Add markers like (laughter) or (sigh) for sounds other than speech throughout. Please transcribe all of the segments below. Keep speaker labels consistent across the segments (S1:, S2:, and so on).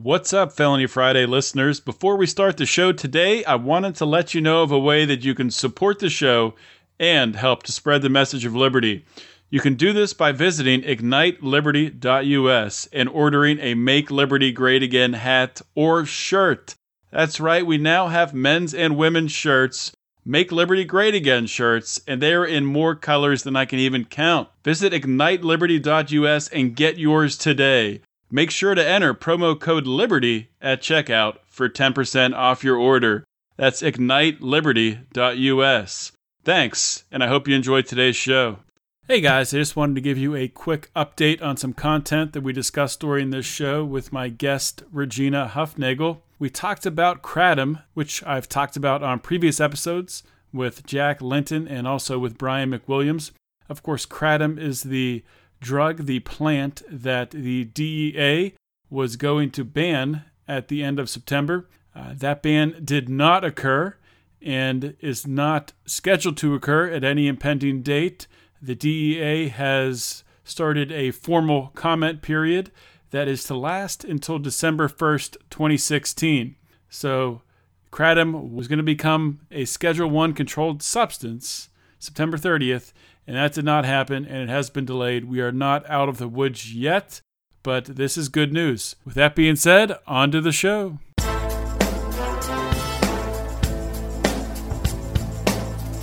S1: What's up, Felony Friday listeners? Before we start the show today, I wanted to let you know of a way that you can support the show and help to spread the message of liberty. You can do this by visiting igniteliberty.us and ordering a Make Liberty Great Again hat or shirt. That's right, we now have men's and women's shirts, Make Liberty Great Again shirts, and they are in more colors than I can even count. Visit igniteliberty.us and get yours today. Make sure to enter promo code LIBERTY at checkout for 10% off your order. That's igniteliberty.us. Thanks, and I hope you enjoyed today's show. Hey guys, I just wanted to give you a quick update on some content that we discussed during this show with my guest, Regina Hufnagel. We talked about kratom, which I've talked about on previous episodes with Jack Linton and also with Brian McWilliams. Of course, kratom is the drug, the plant that the DEA was going to ban at the end of September. Uh, that ban did not occur and is not scheduled to occur at any impending date. The DEA has started a formal comment period that is to last until December 1st, 2016. So, kratom was going to become a Schedule 1 controlled substance September 30th, and that did not happen, and it has been delayed. We are not out of the woods yet, but this is good news. With that being said, on to the show.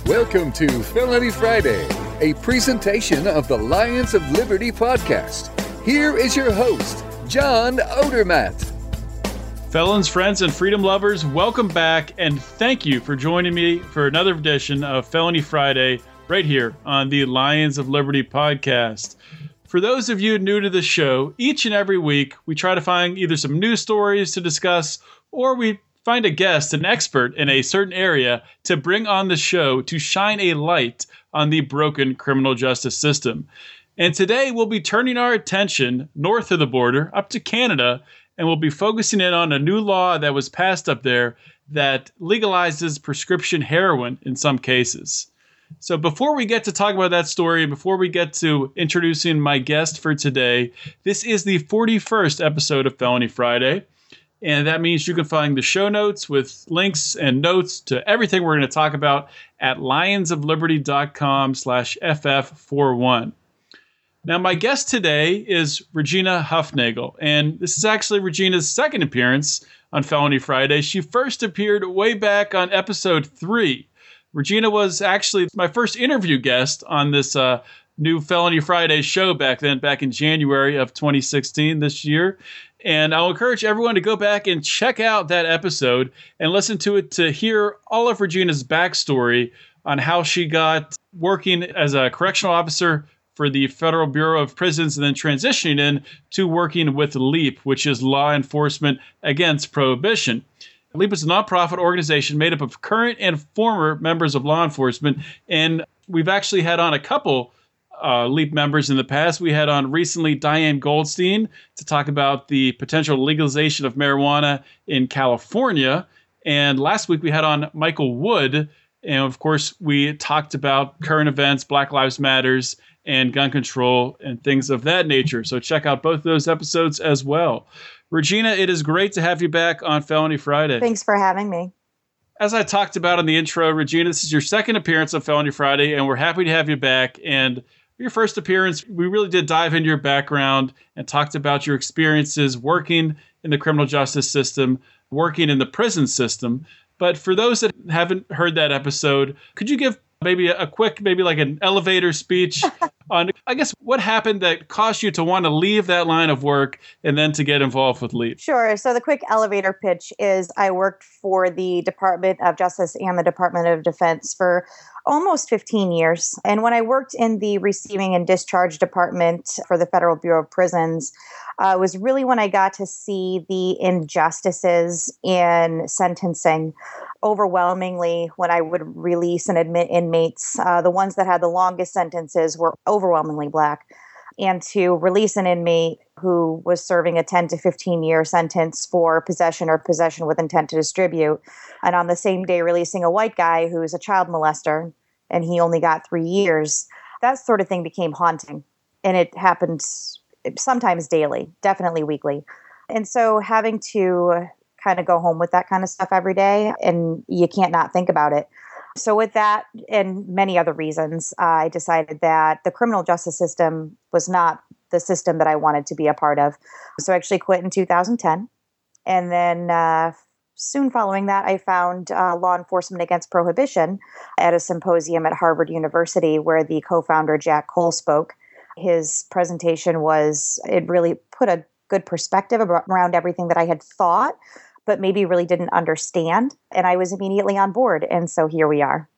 S2: Welcome to Felony Friday, a presentation of the Lions of Liberty podcast. Here is your host, John Odermatt.
S1: Felons, friends, and freedom lovers, welcome back, and thank you for joining me for another edition of Felony Friday right here on the Lions of Liberty podcast. For those of you new to the show, each and every week we try to find either some news stories to discuss or we find a guest, an expert in a certain area to bring on the show to shine a light on the broken criminal justice system. And today we'll be turning our attention north of the border up to Canada and we'll be focusing in on a new law that was passed up there that legalizes prescription heroin in some cases. So before we get to talk about that story, before we get to introducing my guest for today, this is the 41st episode of Felony Friday. And that means you can find the show notes with links and notes to everything we're going to talk about at lionsofliberty.com slash ff41. Now, my guest today is Regina Hufnagel, and this is actually Regina's second appearance on Felony Friday. She first appeared way back on episode three Regina was actually my first interview guest on this uh, new Felony Friday show back then, back in January of 2016 this year. And I'll encourage everyone to go back and check out that episode and listen to it to hear all of Regina's backstory on how she got working as a correctional officer for the Federal Bureau of Prisons and then transitioning in to working with LEAP, which is Law Enforcement Against Prohibition. LEAP is a nonprofit organization made up of current and former members of law enforcement. And we've actually had on a couple uh, LEAP members in the past. We had on recently Diane Goldstein to talk about the potential legalization of marijuana in California. And last week we had on Michael Wood. And of course, we talked about current events, Black Lives Matters, and gun control, and things of that nature. So check out both those episodes as well. Regina, it is great to have you back on Felony Friday.
S3: Thanks for having me.
S1: As I talked about in the intro, Regina, this is your second appearance on Felony Friday, and we're happy to have you back. And your first appearance, we really did dive into your background and talked about your experiences working in the criminal justice system, working in the prison system. But for those that haven't heard that episode, could you give maybe a quick, maybe like an elevator speech (laughs) on, I guess, what happened that caused you to want to leave that line of work and then to get involved with LEAP?
S3: Sure. So the quick elevator pitch is I worked for the Department of Justice and the Department of Defense for almost 15 years. And when I worked in the receiving and discharge department for the Federal Bureau of Prisons, uh, was really when I got to see the injustices in sentencing overwhelmingly when I would release and admit inmates. Uh, the ones that had the longest sentences were overwhelmingly black. And to release an inmate who was serving a 10 to 15 year sentence for possession or possession with intent to distribute, and on the same day releasing a white guy who's a child molester and he only got three years, that sort of thing became haunting. And it happened sometimes daily, definitely weekly. And so having to kind of go home with that kind of stuff every day, and you can't not think about it. So, with that and many other reasons, I decided that the criminal justice system was not the system that I wanted to be a part of. So, I actually quit in 2010. And then uh, soon following that, I found uh, Law Enforcement Against Prohibition at a symposium at Harvard University where the co founder, Jack Cole, spoke. His presentation was, it really put a good perspective around everything that I had thought but maybe really didn't understand. And I was immediately on board. And so here we are.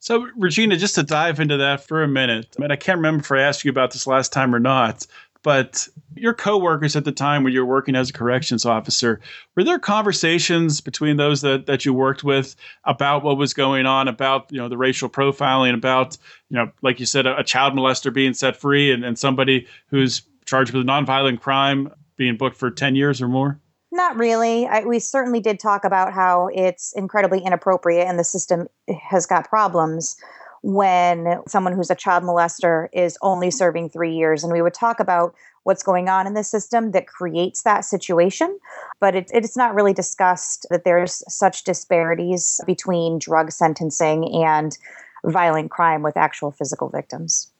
S1: So, Regina, just to dive into that for a minute, I mean, I can't remember if I asked you about this last time or not, but your coworkers at the time when you were working as a corrections officer, were there conversations between those that, that you worked with about what was going on, about you know the racial profiling, about you know, like you said, a, a child molester being set free, and, and somebody who's charged with a nonviolent crime being booked for ten years or more?
S3: Not really. I, we certainly did talk about how it's incredibly inappropriate and the system has got problems when someone who's a child molester is only serving three years. And we would talk about what's going on in the system that creates that situation. But it, it's not really discussed that there's such disparities between drug sentencing and violent crime with actual physical victims.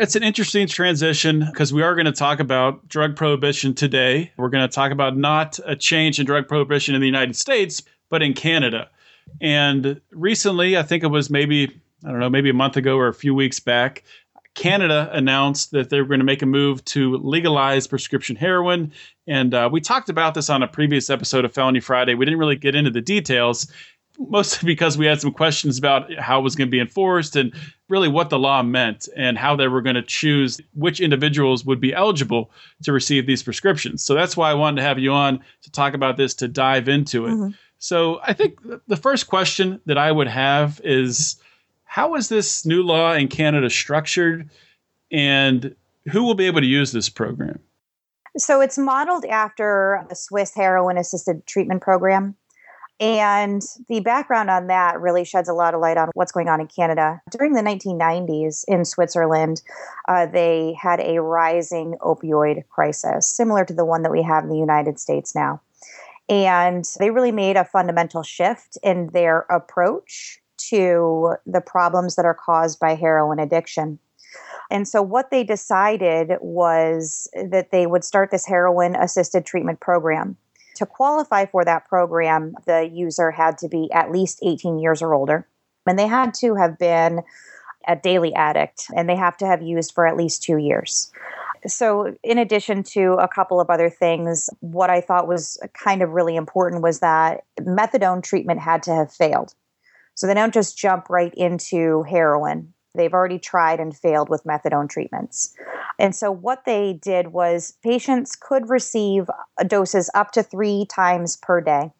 S1: It's an interesting transition because we are going to talk about drug prohibition today. We're going to talk about not a change in drug prohibition in the United States, but in Canada. And recently, I think it was maybe, I don't know, maybe a month ago or a few weeks back, Canada announced that they were going to make a move to legalize prescription heroin. And uh, we talked about this on a previous episode of Felony Friday. We didn't really get into the details mostly (laughs) because we had some questions about how it was going to be enforced and really what the law meant and how they were going to choose which individuals would be eligible to receive these prescriptions. So that's why I wanted to have you on to talk about this to dive into it. Mm-hmm. So I think the first question that I would have is how is this new law in Canada structured and who will be able to use this program?
S3: So it's modeled after the Swiss heroin assisted treatment program. And the background on that really sheds a lot of light on what's going on in Canada. During the 1990s in Switzerland, uh, they had a rising opioid crisis, similar to the one that we have in the United States now. And they really made a fundamental shift in their approach to the problems that are caused by heroin addiction. And so, what they decided was that they would start this heroin assisted treatment program to qualify for that program, the user had to be at least 18 years or older, and they had to have been a daily addict, and they have to have used for at least two years. So, in addition to a couple of other things, what I thought was kind of really important was that methadone treatment had to have failed. So, they don't just jump right into heroin. They've already tried and failed with methadone treatments. And so, what they did was patients could receive doses up to three times per day.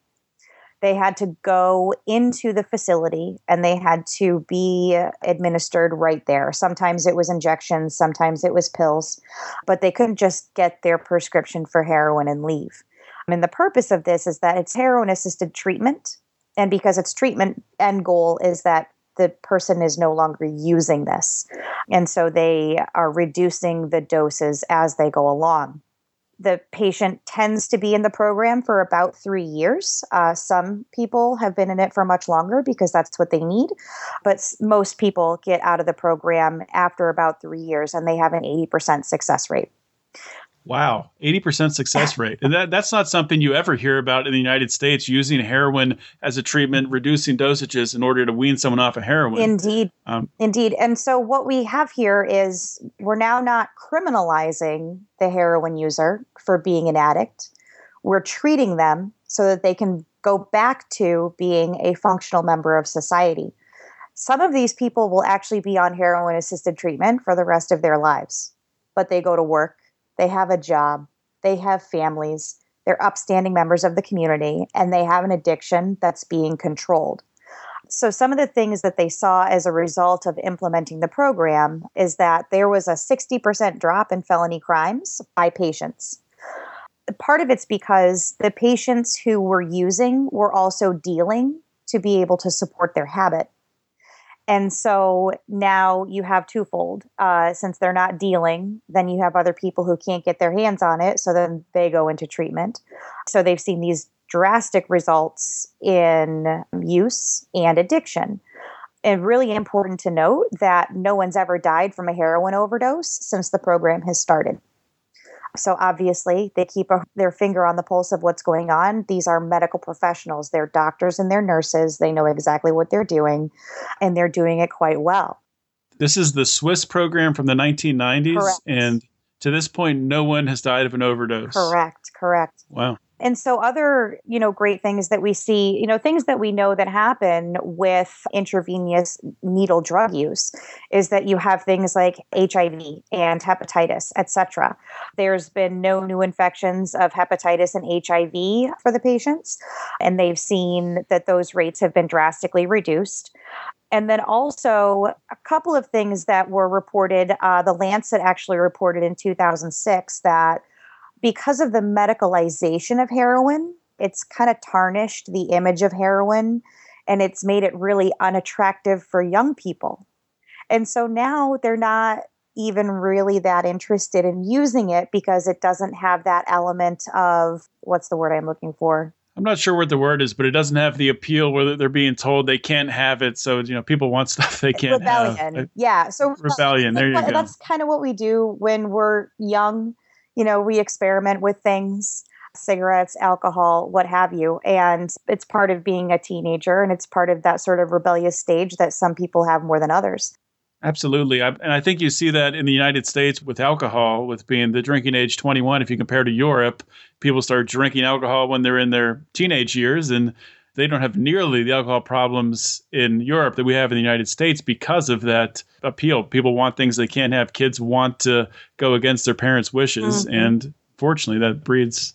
S3: They had to go into the facility and they had to be administered right there. Sometimes it was injections, sometimes it was pills, but they couldn't just get their prescription for heroin and leave. I mean, the purpose of this is that it's heroin assisted treatment. And because its treatment end goal is that the person is no longer using this. And so they are reducing the doses as they go along. The patient tends to be in the program for about three years. Uh, some people have been in it for much longer because that's what they need. But most people get out of the program after about three years and they have an 80% success rate.
S1: Wow, 80% success rate. And that, that's not something you ever hear about in the United States using heroin as a treatment, reducing dosages in order to wean someone off of heroin.
S3: Indeed. Um, Indeed. And so what we have here is we're now not criminalizing the heroin user for being an addict. We're treating them so that they can go back to being a functional member of society. Some of these people will actually be on heroin assisted treatment for the rest of their lives, but they go to work they have a job, they have families, they're upstanding members of the community, and they have an addiction that's being controlled. So, some of the things that they saw as a result of implementing the program is that there was a 60% drop in felony crimes by patients. Part of it's because the patients who were using were also dealing to be able to support their habit. And so now you have twofold. Uh, since they're not dealing, then you have other people who can't get their hands on it. So then they go into treatment. So they've seen these drastic results in use and addiction. And really important to note that no one's ever died from a heroin overdose since the program has started. So obviously, they keep a, their finger on the pulse of what's going on. These are medical professionals, they're doctors and they're nurses. They know exactly what they're doing, and they're doing it quite well.
S1: This is the Swiss program from the 1990s. Correct. And to this point, no one has died of an overdose.
S3: Correct, correct.
S1: Wow.
S3: And so other, you know, great things that we see, you know, things that we know that happen with intravenous needle drug use is that you have things like HIV and hepatitis, etc. There's been no new infections of hepatitis and HIV for the patients, and they've seen that those rates have been drastically reduced. And then also a couple of things that were reported. Uh, the Lancet actually reported in 2006 that because of the medicalization of heroin, it's kind of tarnished the image of heroin and it's made it really unattractive for young people. And so now they're not even really that interested in using it because it doesn't have that element of what's the word I'm looking for?
S1: I'm not sure what the word is, but it doesn't have the appeal where they're being told they can't have it. So you know, people want (laughs) stuff they can't
S3: rebellion.
S1: have.
S3: Yeah. So
S1: rebellion. There you go.
S3: That's kind of what we do when we're young you know, we experiment with things cigarettes, alcohol, what have you. And it's part of being a teenager and it's part of that sort of rebellious stage that some people have more than others.
S1: Absolutely. I, and I think you see that in the United States with alcohol, with being the drinking age 21. If you compare to Europe, people start drinking alcohol when they're in their teenage years. And they don't have nearly the alcohol problems in Europe that we have in the United States because of that appeal. People want things they can't have. Kids want to go against their parents' wishes. Mm-hmm. And fortunately, that breeds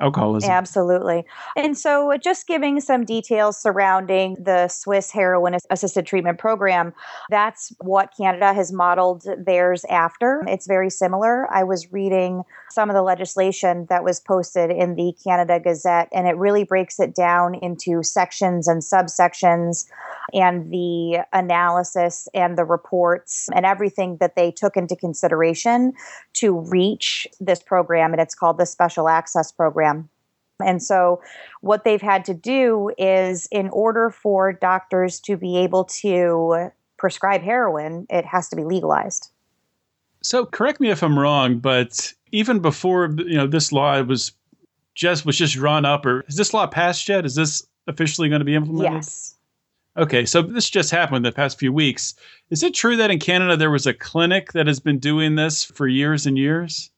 S1: alcoholism.
S3: Absolutely. And so, just giving some details surrounding the Swiss heroin assisted treatment program, that's what Canada has modeled theirs after. It's very similar. I was reading some of the legislation that was posted in the Canada Gazette, and it really breaks it down into sections and subsections and the analysis and the reports and everything that they took into consideration to reach this program. And it's called the Special Access Program. And so, what they've had to do is, in order for doctors to be able to prescribe heroin, it has to be legalized.
S1: So, correct me if I'm wrong, but even before you know this law was just was just drawn up, or is this law passed yet? Is this officially going to be implemented?
S3: Yes.
S1: Okay, so this just happened the past few weeks. Is it true that in Canada there was a clinic that has been doing this for years and years?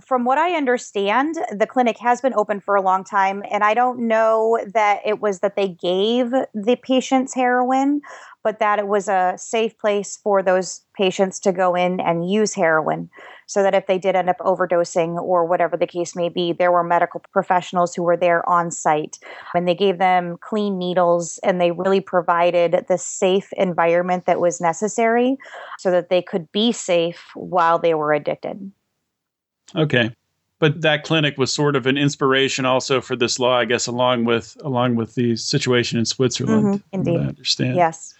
S3: From what I understand, the clinic has been open for a long time, and I don't know that it was that they gave the patients heroin, but that it was a safe place for those patients to go in and use heroin so that if they did end up overdosing or whatever the case may be, there were medical professionals who were there on site and they gave them clean needles and they really provided the safe environment that was necessary so that they could be safe while they were addicted.
S1: Okay. But that clinic was sort of an inspiration also for this law, I guess, along with along with the situation in Switzerland.
S3: Mm-hmm, indeed. I
S1: understand.
S3: Yes.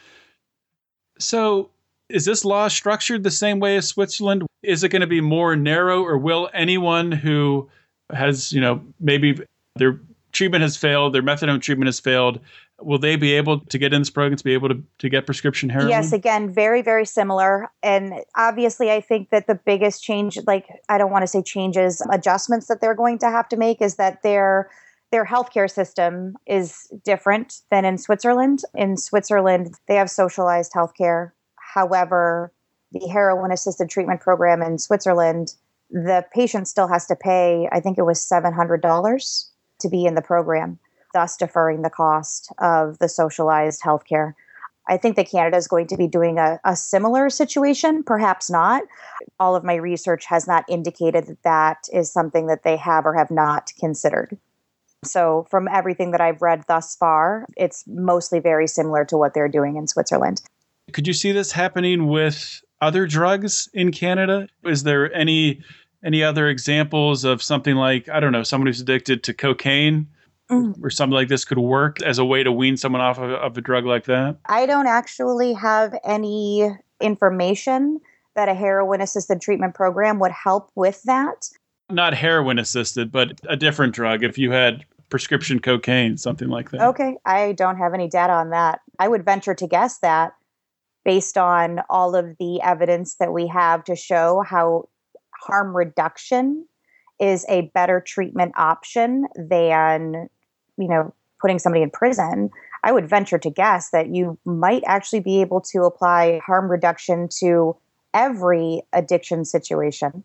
S1: So is this law structured the same way as Switzerland? Is it going to be more narrow, or will anyone who has, you know, maybe their treatment has failed, their methadone treatment has failed, will they be able to get in this program to be able to, to get prescription heroin?
S3: Yes, again, very, very similar. And obviously, I think that the biggest change, like, I don't want to say changes, adjustments that they're going to have to make is that their their healthcare system is different than in Switzerland. In Switzerland, they have socialized healthcare However, the heroin assisted treatment program in Switzerland, the patient still has to pay, I think it was $700 to be in the program, thus deferring the cost of the socialized healthcare. I think that Canada is going to be doing a, a, similar situation, perhaps not. All of my research has not indicated that that is something that they have or have not considered. So, from everything that I've read thus far, it's mostly very similar to what they're doing in Switzerland.
S1: Could you see this happening with other drugs in Canada? Is there any any other examples of something like I don't know, someone who's addicted to cocaine mm. or something like this could work as a way to wean someone off of, of a drug like that?
S3: I don't actually have any information that a heroin assisted treatment program would help with that.
S1: Not heroin assisted, but a different drug. If you had prescription cocaine, something like that.
S3: Okay. I don't have any data on that. I would venture to guess that based on all of the evidence that we have to show how harm reduction is a better treatment option than, you know, putting somebody in prison. I would venture to guess that you might actually be able to apply harm reduction to every addiction situation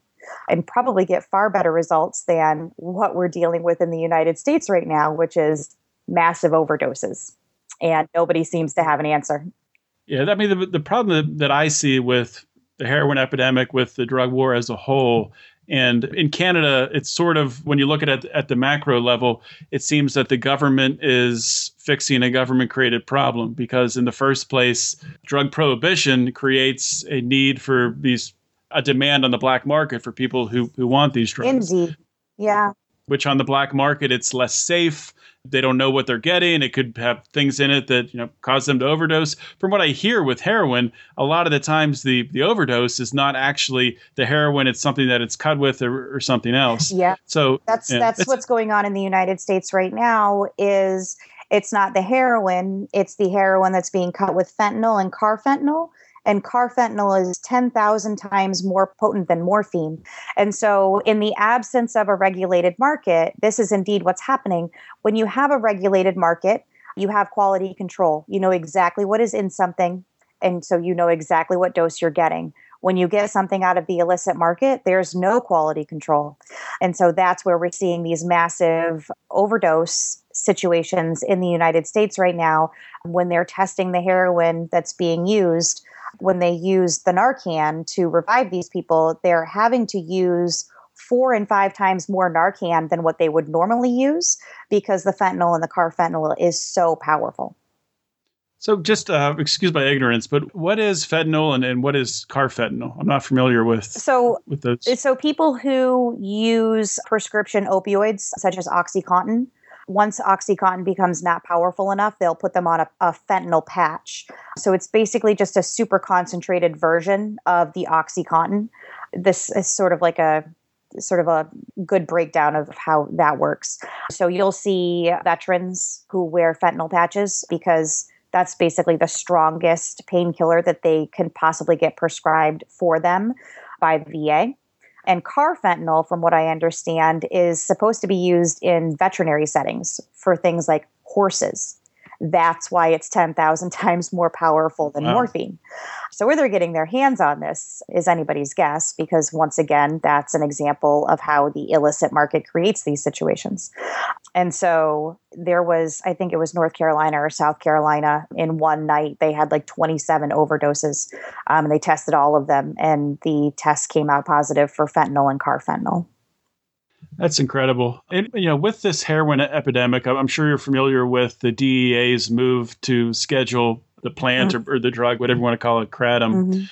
S3: and probably get far better results than what we're dealing with in the United States right now, which is massive overdoses. And nobody seems to have an answer.
S1: Yeah, I mean, the, the problem that I see with the heroin epidemic, with the drug war as a whole, and in Canada, it's sort of when you look at it at the macro level, it seems that the government is fixing a government created problem because, in the first place, drug prohibition creates a need for these a demand on the black market for people who who want these drugs.
S3: Indeed. Yeah.
S1: Which on the black market it's less safe. They don't know what they're getting. It could have things in it that you know cause them to overdose. From what I hear with heroin, a lot of the times the the overdose is not actually the heroin. It's something that it's cut with or, or something else.
S3: Yeah.
S1: So
S3: that's yeah, that's what's going on in the United States right now. Is it's not the heroin; it's the heroin that's being cut with fentanyl and carfentanil and carfentanil is 10,000 times more potent than morphine. And so, in the absence of a regulated market, this is indeed what's happening. When you have a regulated market, you have quality control. You know exactly what is in something, and so you know exactly what dose you're getting. When you get something out of the illicit market, there's no quality control. And so that's where we're seeing these massive overdose situations in the United States right now when they're testing the heroin that's being used when they use the Narcan to revive these people, they're having to use four and five times more Narcan than what they would normally use because the fentanyl and the carfentanil is so powerful.
S1: So, just uh, excuse my ignorance, but what is fentanyl and, and what is carfentanil? I'm not familiar with.
S3: So,
S1: with those.
S3: So, people who use prescription opioids such as OxyContin, once OxyContin becomes not powerful enough, they'll put them on a, a, fentanyl patch. So it's basically just a super concentrated version of the OxyContin. This is sort of like a sort of a good breakdown of how that works. So you'll see veterans who wear fentanyl patches because that's basically the strongest painkiller that they can possibly get prescribed for them by the VA. And carfentanil, from what I understand, is supposed to be used in veterinary settings for things like horses. That's why it's 10,000 (laughs) times more powerful than wow. morphine. So, where they're getting their hands on this is anybody's guess, because once again, that's an example of how the illicit market creates these situations. And so, there was, I think it was North Carolina or South Carolina, in one night, they had like 27 overdoses. Um, and they tested all of them, and the test came out positive for fentanyl and carfentanil.
S1: That's incredible. And you know, with this heroin epidemic, I'm sure you're familiar with the DEA's move to schedule the plant mm-hmm. or, or, the drug, whatever you want to call it, kratom. Mm-hmm.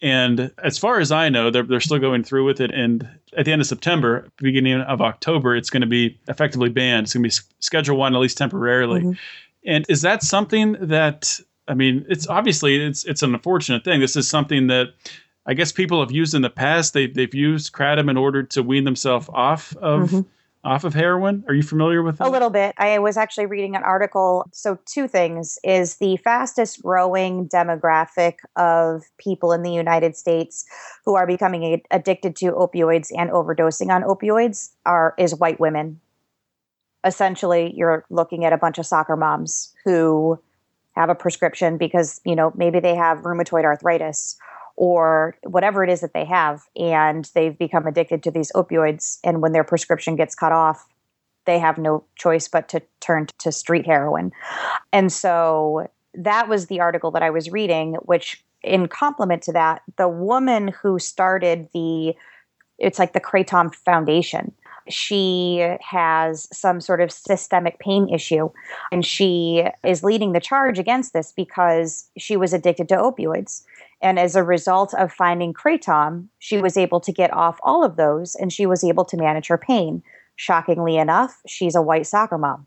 S1: And as far as I know, they're, they're still going through with it. And at the end of September, beginning of October, it's going to be effectively banned. It's going to be Schedule One, at least temporarily. Mm-hmm. And is that something that I mean? It's obviously it's it's an unfortunate thing. This is something that I guess people have used in the past. They they've used kratom in order to wean themselves off of mm-hmm. off of heroin. Are you familiar with that?
S3: A little bit. I was actually reading an article. So two things is the fastest growing demographic of people in the United States who are becoming addicted to opioids and overdosing on opioids are is white women. Essentially, you're looking at a bunch of soccer moms who have a prescription because, you know, maybe they have rheumatoid arthritis or whatever it is that they have and they've become addicted to these opioids and when their prescription gets cut off they have no choice but to turn to street heroin. And so that was the article that i was reading which in complement to that the woman who started the it's like the kratom foundation she has some sort of systemic pain issue and she is leading the charge against this because she was addicted to opioids and as a result of finding kratom, she was able to get off all of those and she was able to manage her pain. Shockingly enough, she's a white soccer mom.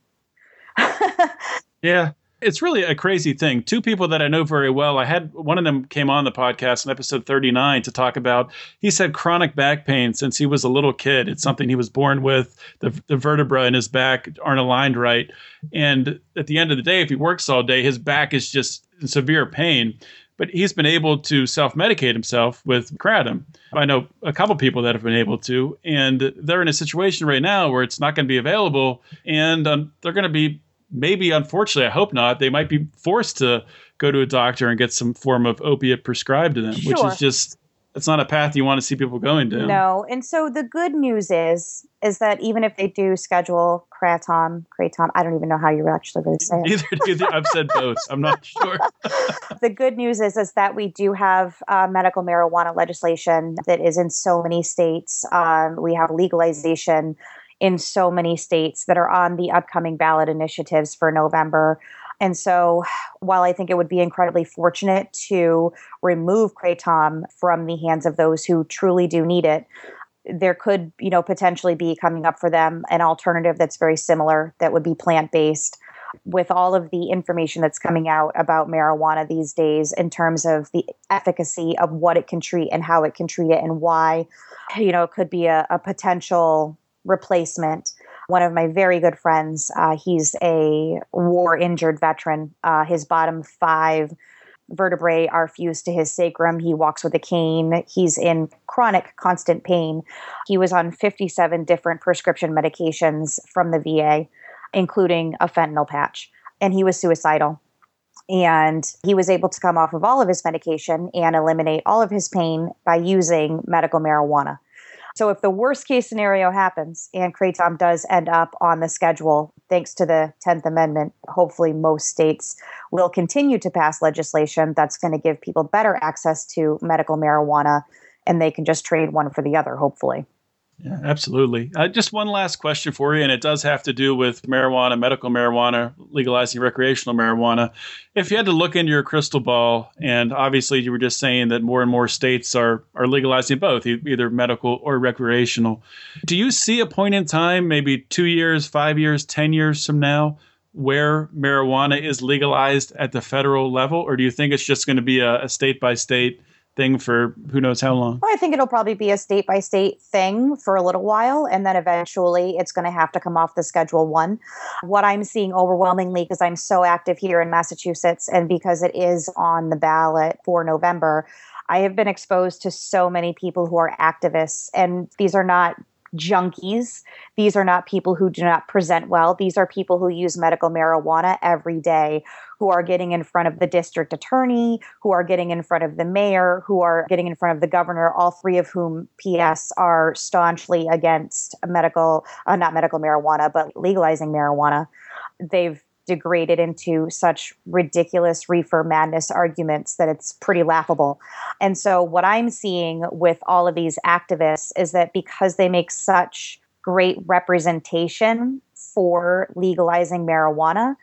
S3: (laughs)
S1: yeah it's really a crazy thing. Two people that I know very well. I had one of them came on the podcast in episode 39 to talk about. He said chronic back pain since he was a little kid. It's something he was born with. The, the vertebra in his back aren't aligned right, and at the end of the day, if he works all day, his back is just in severe pain. But he's been able to self-medicate himself with kratom. I know a couple people that have been able to, and they're in a situation right now where it's not going to be available, and um, they're going to be maybe unfortunately, I hope not, they might be forced to go to a doctor and get some form of opiate prescribed to them, sure. which is just it's not a path you want to see people going down.
S3: No. And so the good news is is that even if they do schedule kratom, kratom, I don't even know how you're actually going to say it.
S1: Either, either I've said both. I'm not (laughs) sure.
S3: the good news is is that we do have uh, medical marijuana legislation that is in so many states. Um, we have legalization in so many states that are on the upcoming ballot initiatives for November. And so, while I think it would be incredibly fortunate to remove kratom from the hands of those who truly do need it, there could, you know, potentially be coming up for them an alternative that's very similar that would be plant based. With all of the information that's coming out about marijuana these days, in terms of the efficacy of what it can treat and how it can treat it, and why, you know, it could be a, a potential replacement. One of my very good friends, uh, he's a war injured veteran. Uh, his bottom five vertebrae are fused to his sacrum. He walks with a cane. He's in chronic, constant pain. He was on 57 different prescription medications from the VA, including a fentanyl patch, and he was suicidal. And he was able to come off of all of his medication and eliminate all of his pain by using medical marijuana. So if the worst case scenario happens and Kratom does end up on the schedule, thanks to the 10th Amendment, hopefully most states will continue to pass legislation that's going to give people better access to medical marijuana and they can just trade one for the other, hopefully.
S1: Yeah, absolutely. Uh, just one last question for you, and it does have to do with marijuana, medical marijuana, legalizing recreational marijuana. If you had to look into your crystal ball, and obviously you were just saying that more and more states are are legalizing both, either medical or recreational. Do you see a point in time, maybe two years, five years, ten years from now, where marijuana is legalized at the federal level, or do you think it's just going to be a state by state? Thing for who knows how long?
S3: I think it'll probably be a state by state thing for a little while, and then eventually it's going to have to come off the Schedule One. What I'm seeing overwhelmingly, because I'm so active here in Massachusetts and because it is on the ballot for November, I have been exposed to so many people who are activists, and these are not junkies. These are not people who do not present well. These are people who use medical marijuana every day, who are getting in front of the district attorney, who are getting in front of the mayor, who are getting in front of the governor, all three of whom, P.S., are staunchly against medical, uh, not medical marijuana, but legalizing marijuana. They've degraded into such ridiculous reefer madness arguments that it's pretty laughable. And so, what I'm seeing with all of these activists is that because they make such great representation for legalizing marijuana,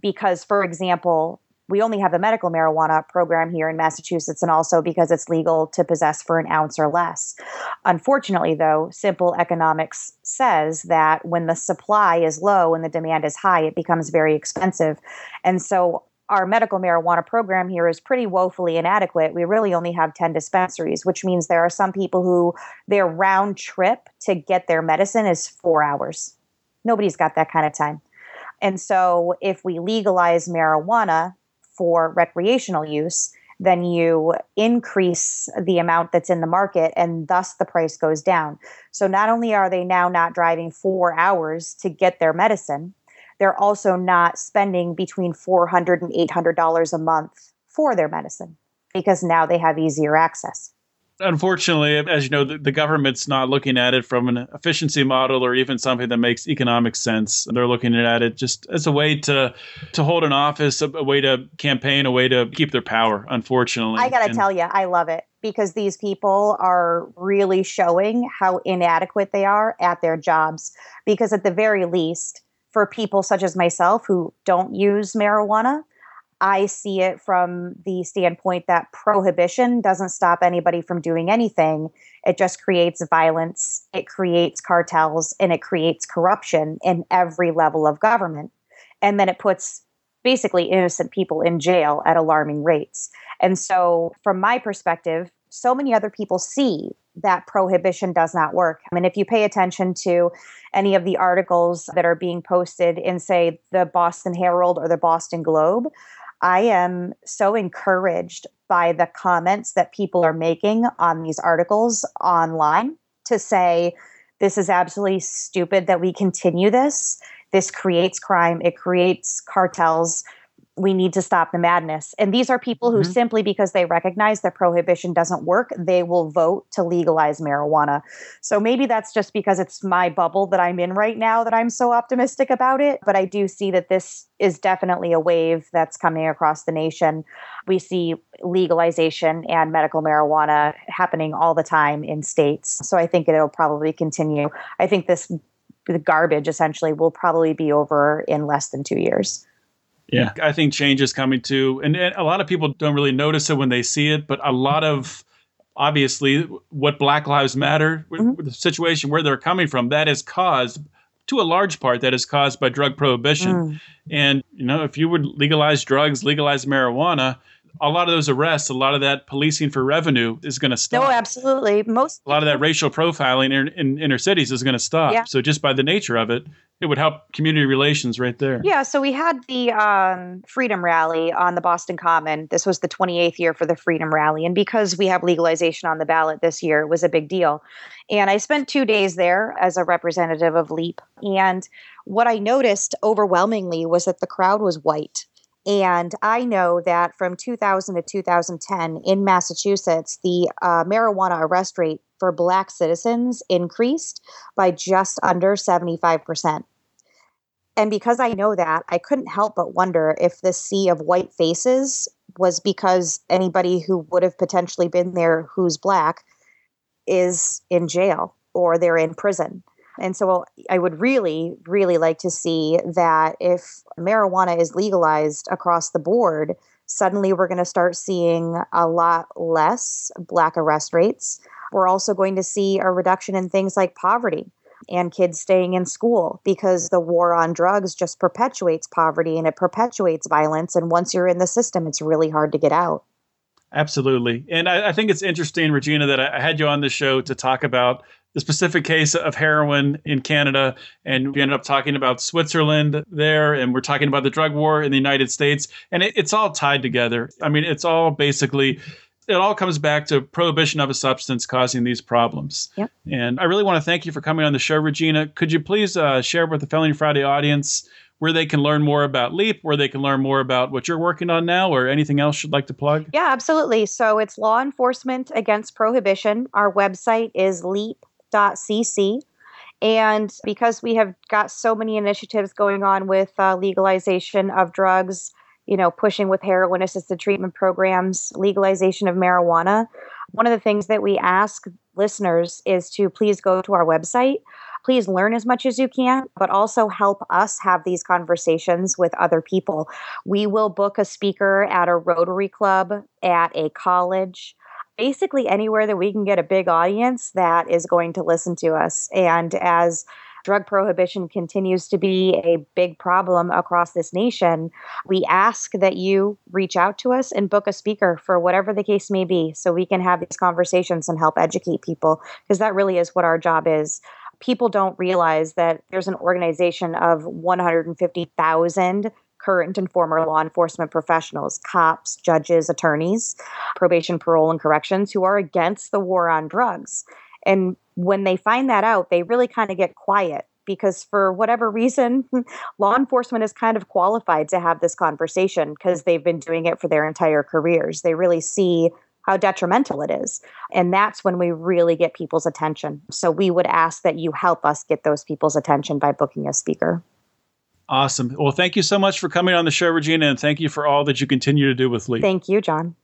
S3: because, for example, we only have a medical marijuana program here in Massachusetts, and also because it's legal to possess for an ounce or less. Unfortunately, though, simple economics says that when the supply is low and the demand is high, it becomes very expensive. And so our medical marijuana program here is pretty woefully inadequate. We really only have 10 dispensaries, which means there are some people who their round trip to get their medicine is four hours. Nobody's got that kind of time. And so, if we legalize marijuana, for recreational use, then you increase the amount that's in the market and thus the price goes down. So not only are they now not driving four hours to get their medicine, they're also not spending between $400 and $800 a month for their medicine because now they have easier access
S1: unfortunately, as you know, the, the, government's not looking at it from an efficiency model or even something that makes economic sense. They're looking at it just as a way to to hold an office, a, a way to campaign, a way to keep their power. Unfortunately,
S3: I got to tell you, I love it because these people are really showing how inadequate they are at their jobs. Because at the very least, for people such as myself who don't use marijuana I see it from the standpoint that prohibition doesn't stop anybody from doing anything. It just creates violence, it creates cartels, and it creates corruption in every level of government. and then it puts basically innocent people in jail at alarming rates. And so, from my perspective, so many other people see that prohibition does not work. I mean, if you pay attention to any of the articles that are being posted in, say, the Boston Herald or the Boston Globe, I am so encouraged by the comments that people are making on these articles online to say, this is absolutely stupid that we continue this. This creates crime, it creates cartels we need to stop the madness. And these are people who mm-hmm. simply because they recognize that prohibition doesn't work, they will vote to legalize marijuana. So maybe that's just because it's my bubble that I'm in right now that I'm so optimistic about it. But I do see that this is definitely a wave that's coming across the nation. We see legalization and medical marijuana happening all the time in states. So I think it'll probably continue. I think this the garbage essentially will probably be over in less than two years.
S1: Yeah, I think change is coming too. And, and, a lot of people don't really notice it when they see it, but a lot of obviously what Black Lives Matter, mm-hmm. the situation where they're coming from, that is caused to a large part that is caused by drug prohibition. Mm. And you know, if you would legalize drugs, legalize marijuana, a lot of those arrests, a lot of that policing for revenue is going to stop.
S3: No, absolutely. Most
S1: a lot of that racial profiling in, in inner cities is going to stop. Yeah. So just by the nature of it, it would help community relations right there.
S3: Yeah. So we had the um, Freedom Rally on the Boston Common. This was the 28th year for the Freedom Rally, and because we have legalization on the ballot this year, it was a big deal. And I spent two days there as a representative of LEAP, and what I noticed overwhelmingly was that the crowd was white and I know that from 2000 to 2010 in Massachusetts, the uh, marijuana arrest rate for Black citizens increased by just under 75%. And because I know that, I couldn't help but wonder if this sea of white faces was because anybody who would have potentially been there who's Black is in jail or they're in prison. And so I would really, really like to see that if marijuana is legalized across the board, suddenly we're going to start seeing a lot less black arrest rates. We're also going to see a reduction in things like poverty and kids staying in school because the war on drugs just perpetuates poverty and it perpetuates violence. And once you're in the system, it's really hard to get out.
S1: Absolutely. And I, I think it's interesting, Regina, that I, I had you on the show to talk about the specific case of heroin in Canada, and we ended up talking about Switzerland there, and we're talking about the drug war in the United States, and it, it's all tied together. I mean, it's all basically. It all comes back to prohibition of a substance causing these problems.
S3: Yep.
S1: And I really want to thank you for coming on the show, Regina. Could you please uh, share with the Felony Friday audience where they can learn more about LEAP, where they can learn more about what you're working on now, or anything else you'd like to plug?
S3: Yeah, absolutely. So it's Law Enforcement Against Prohibition. Our website is LEAP cc and because we have got so many initiatives going on with uh, legalization of drugs you know pushing with heroin assisted treatment programs legalization of marijuana one of the things that we ask listeners is to please go to our website please learn as much as you can, but also help us have these conversations with other people. We will book a speaker at a Rotary Club, at a college, basically anywhere that we can get a big audience that is going to listen to us. And as drug prohibition continues to be a big problem across this nation, we ask that you reach out to us and book a speaker for whatever the case may be so we can have these conversations and help educate people because that really is what our job is. People don't realize that there's an organization of 150,000 current and former law enforcement professionals, cops, judges, attorneys, probation, parole, and corrections who are against the war on drugs. And when they find that out, they really kind of get quiet because for whatever reason, (laughs) law enforcement is kind of qualified to have this conversation because they've been doing it for their entire careers. They really see how detrimental it is. And that's when we really get people's attention. So we would ask that you help us get those people's attention by booking a speaker.
S1: Awesome. Well, thank you so much for coming on the show, Regina, and thank you for all that you continue to do with LEAP.
S3: Thank you, John.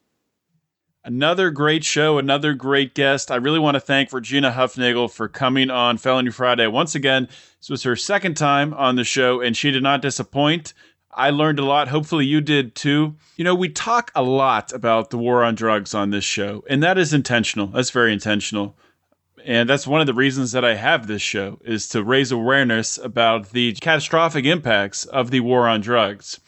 S1: Another great show, another great guest. I really want to thank Regina Hufnagel for coming on Felony Friday. Once again, this was her second time on the show, and she did not disappoint. I learned a lot. Hopefully, you did too. You know, we talk a lot about the war on drugs on this show, and that is intentional. That's very intentional And that's one of the reasons that I have this show is to raise awareness about the catastrophic impacts of the war on drugs.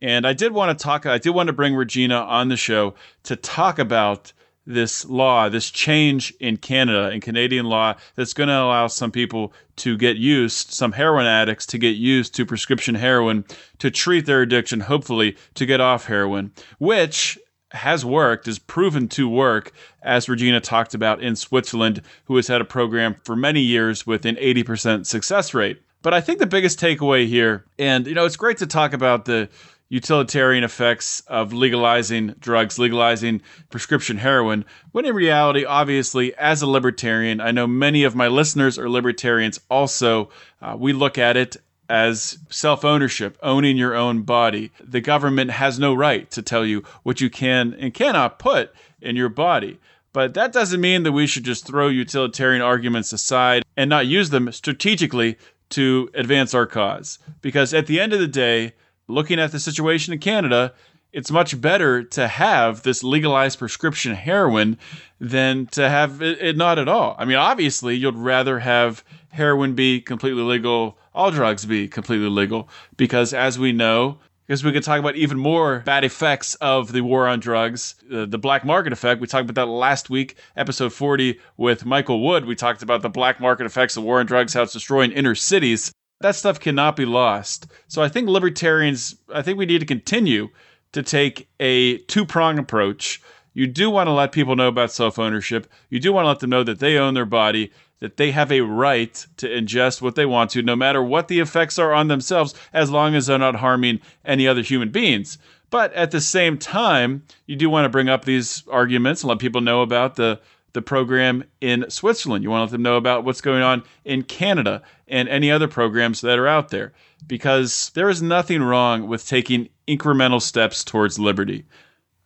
S1: And I did want to talk, I did want to bring Regina on the show to talk about this law, this change in Canada, in Canadian law, that's going to allow some people to get used, some heroin addicts to get used to prescription heroin to treat their addiction, hopefully to get off heroin, which has worked, is proven to work, as Regina talked about in Switzerland, who has had a program for many years with an 80% success rate. But I think the biggest takeaway here, and you know, it's great to talk about the utilitarian effects of legalizing drugs, legalizing prescription heroin, when in reality, obviously, as a libertarian, I know many of my listeners are libertarians also. Uh, we look at it as self ownership, owning your own body. The government has no right to tell you what you can and cannot put in your body. But that doesn't mean that we should just throw utilitarian arguments aside and not use them strategically to advance our cause. Because at the end of the day, looking at the situation in Canada, it's much better to have this legalized prescription heroin than to have it, it, not at all. I mean, obviously, you'd rather have heroin be completely legal, all drugs be completely legal, because as we know, because we could talk about even more bad effects of the war on drugs, uh, the black market effect. We talked about that last week, episode 40 with Michael Wood. We talked about the black market effects of war on drugs, how it's destroying inner cities that stuff cannot be lost. So I think libertarians, I think we need to continue to take a two prong approach. You do want to let people know about self ownership. You do want to let them know that they own their body, that they have a right to ingest what they want to, no matter what the effects are on themselves, as long as they're not harming any other human beings. But at the same time, you do want to bring up these arguments and let people know about the the program in Switzerland. You want to let them know about what's going on in Canada and any other programs that are out there because there is nothing wrong with taking incremental steps towards liberty.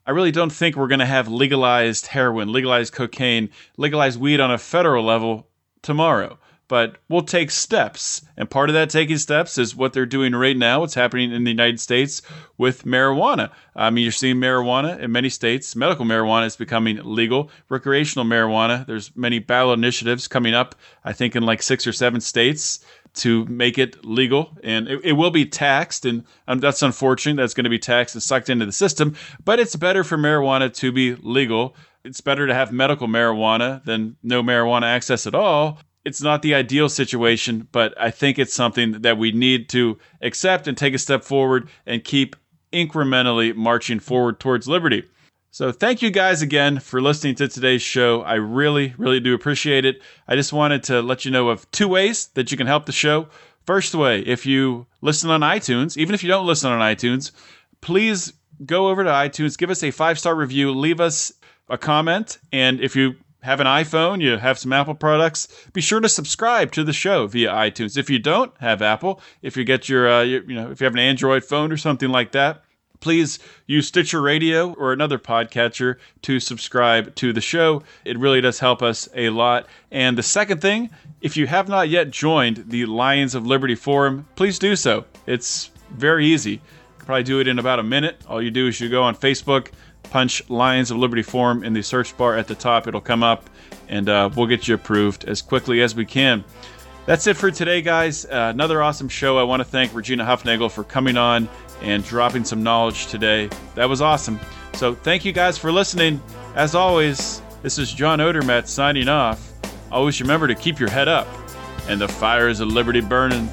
S1: I really don't think we're going to have legalized heroin, legalized cocaine, legalized weed on a federal level tomorrow but we'll take steps. And part of that taking steps is what they're doing right now, what's happening in the United States with marijuana. I mean, you're seeing marijuana in many states. Medical marijuana is becoming legal. Recreational marijuana, there's many ballot initiatives coming up, I think in like six or seven states to make it legal and it, it will be taxed and um, that's unfortunate that's going to be taxed and sucked into the system but it's better for marijuana to be legal it's better to have medical marijuana than no marijuana access at all it's not the ideal situation, but I think it's something that we need to accept and take a step forward and keep incrementally marching forward towards liberty. So, thank you guys again for listening to today's show. I really, really do appreciate it. I just wanted to let you know of two ways that you can help the show. First way, if you listen on iTunes, even if you don't listen on iTunes, please go over to iTunes, give us a five star review, leave us a comment, and if you have an iPhone, you have some Apple products, be sure to subscribe to the show via iTunes. If you don't have Apple, if you get your, uh, your, you know, if you have an Android phone or something like that, please use Stitcher Radio or another podcatcher to subscribe to the show. It really does help us a lot. And the second thing, if you have not yet joined the Lions of Liberty Forum, please do so. It's very easy. Probably do it in about a minute. All you do is you go on Facebook, punch Lions of Liberty Forum in the search bar at the top. It'll come up, and uh, we'll get you approved as quickly as we can. That's it for today, guys. Uh, another awesome show. I want to thank Regina Hufnagel for coming on and dropping some knowledge today. That was awesome. So, thank you guys for listening. As always, this is John Odermatt signing off. Always remember to keep your head up and the fires of liberty burning.